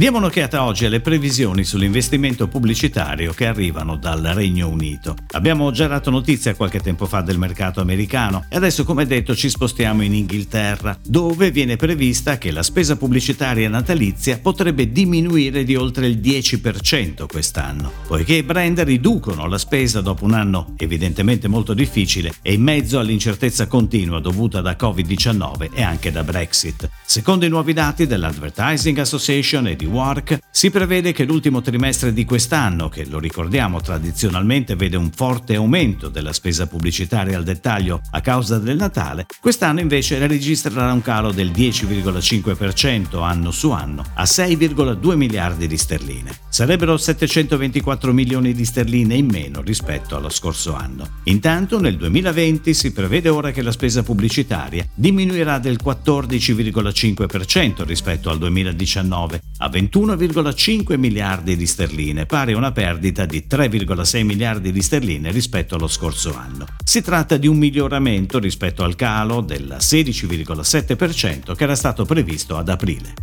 Diamo un'occhiata oggi alle previsioni sull'investimento pubblicitario che arrivano dal Regno Unito. Abbiamo già dato notizia qualche tempo fa del mercato americano e adesso come detto ci spostiamo in Inghilterra, dove viene prevista che la spesa pubblicitaria natalizia potrebbe diminuire di oltre il 10% quest'anno, poiché i brand riducono la spesa dopo un anno evidentemente molto difficile e in mezzo all'incertezza continua dovuta da Covid-19 e anche da Brexit. Secondo i nuovi dati dell'Advertising Association e di Work, si prevede che l'ultimo trimestre di quest'anno, che lo ricordiamo tradizionalmente vede un forte aumento della spesa pubblicitaria al dettaglio a causa del Natale, quest'anno invece registrerà un calo del 10,5% anno su anno a 6,2 miliardi di sterline. Sarebbero 724 milioni di sterline in meno rispetto allo scorso anno. Intanto nel 2020 si prevede ora che la spesa pubblicitaria diminuirà del 14,5% rispetto al 2019 a 21,5 miliardi di sterline, pari a una perdita di 3,6 miliardi di sterline rispetto allo scorso anno. Si tratta di un miglioramento rispetto al calo del 16,7% che era stato previsto ad aprile.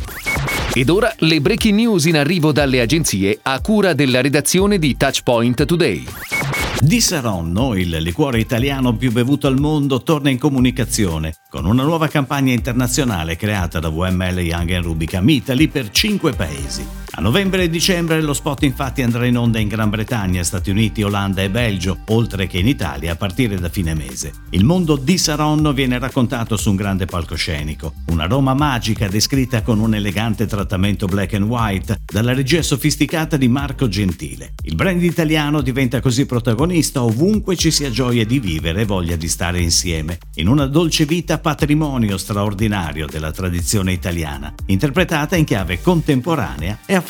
Ed ora le breaking news in arrivo dalle agenzie a cura della redazione di Touchpoint Today. Di Saronno, il liquore italiano più bevuto al mondo, torna in comunicazione con una nuova campagna internazionale creata da VML Young Rubicam Italy per cinque paesi. A novembre e dicembre lo spot infatti andrà in onda in Gran Bretagna, Stati Uniti, Olanda e Belgio, oltre che in Italia a partire da fine mese. Il mondo di Saronno viene raccontato su un grande palcoscenico, una Roma magica descritta con un elegante trattamento black and white dalla regia sofisticata di Marco Gentile. Il brand italiano diventa così protagonista ovunque ci sia gioia di vivere e voglia di stare insieme, in una dolce vita patrimonio straordinario della tradizione italiana, interpretata in chiave contemporanea e affascinante.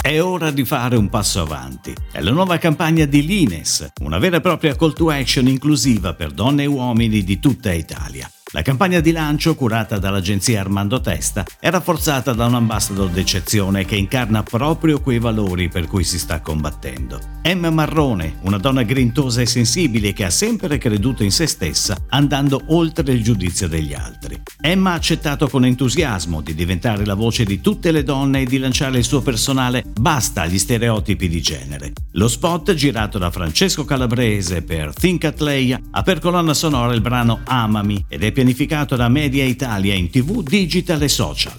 È ora di fare un passo avanti. È la nuova campagna di Lines, una vera e propria call to action inclusiva per donne e uomini di tutta Italia. La campagna di lancio, curata dall'agenzia Armando Testa, è rafforzata da un ambassador d'eccezione che incarna proprio quei valori per cui si sta combattendo. Emma Marrone, una donna grintosa e sensibile che ha sempre creduto in se stessa, andando oltre il giudizio degli altri. Emma ha accettato con entusiasmo di diventare la voce di tutte le donne e di lanciare il suo personale Basta agli stereotipi di genere. Lo spot, girato da Francesco Calabrese per Think At Leia, ha per colonna sonora il brano Amami ed è pianificato da Media Italia in tv, digital e social.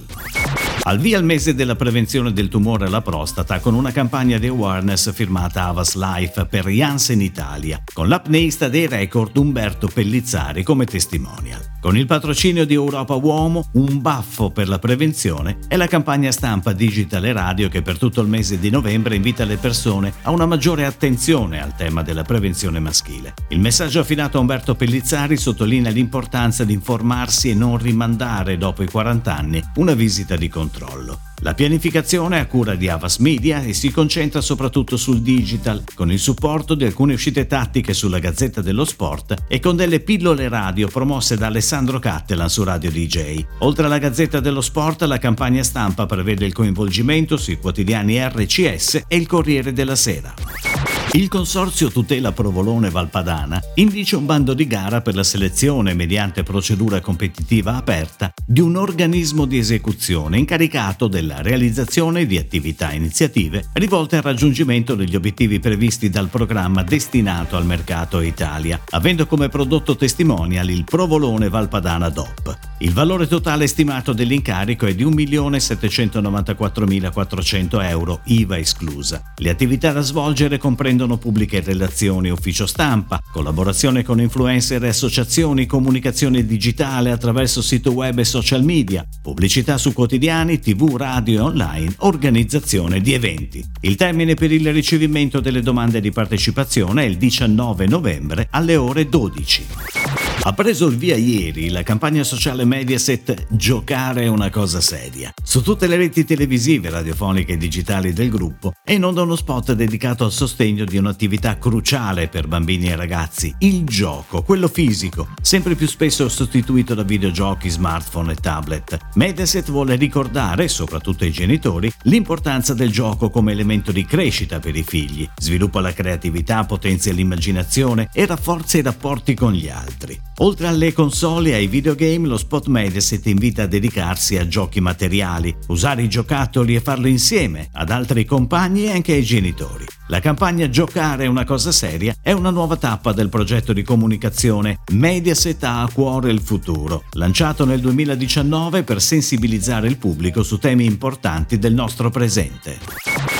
Al via il mese della prevenzione del tumore alla prostata con una campagna di awareness firmata Avas Life per Janssen Italia, con l'apneista dei record Umberto Pellizzari come testimonial. Con il patrocinio di Europa Uomo, un baffo per la prevenzione e la campagna stampa digital e radio che per tutto il mese di novembre invita le persone a una maggiore attenzione al tema della prevenzione maschile. Il messaggio affidato a Umberto Pellizzari sottolinea l'importanza di informarsi e non rimandare dopo i 40 anni una visita di controllo. La pianificazione è a cura di Avas Media e si concentra soprattutto sul digital, con il supporto di alcune uscite tattiche sulla Gazzetta dello Sport e con delle pillole radio promosse da Alessandro Cattelan su Radio DJ. Oltre alla Gazzetta dello Sport, la campagna stampa prevede il coinvolgimento sui quotidiani RCS e il Corriere della Sera. Il Consorzio Tutela Provolone Valpadana indice un bando di gara per la selezione mediante procedura competitiva aperta di un organismo di esecuzione incaricato della realizzazione di attività e iniziative rivolte al raggiungimento degli obiettivi previsti dal programma destinato al mercato Italia, avendo come prodotto testimonial il Provolone Valpadana DOP. Il valore totale stimato dell'incarico è di 1.794.400 euro, IVA esclusa. Le attività da svolgere comprendono pubbliche relazioni, ufficio stampa, collaborazione con influencer e associazioni, comunicazione digitale attraverso sito web e social media, pubblicità su quotidiani, tv, radio e online, organizzazione di eventi. Il termine per il ricevimento delle domande di partecipazione è il 19 novembre alle ore 12. Ha preso il via ieri la campagna sociale Mediaset Giocare è una cosa seria. Su tutte le reti televisive, radiofoniche e digitali del gruppo è in onda uno spot dedicato al sostegno di un'attività cruciale per bambini e ragazzi, il gioco, quello fisico, sempre più spesso sostituito da videogiochi, smartphone e tablet. Mediaset vuole ricordare, soprattutto ai genitori, l'importanza del gioco come elemento di crescita per i figli, sviluppa la creatività, potenzia l'immaginazione e rafforza i rapporti con gli altri. Oltre alle console e ai videogame, lo spot Mediaset invita a dedicarsi a giochi materiali, usare i giocattoli e farlo insieme ad altri compagni e anche ai genitori. La campagna Giocare è una cosa seria è una nuova tappa del progetto di comunicazione Mediaset ha a cuore il futuro, lanciato nel 2019 per sensibilizzare il pubblico su temi importanti del nostro presente.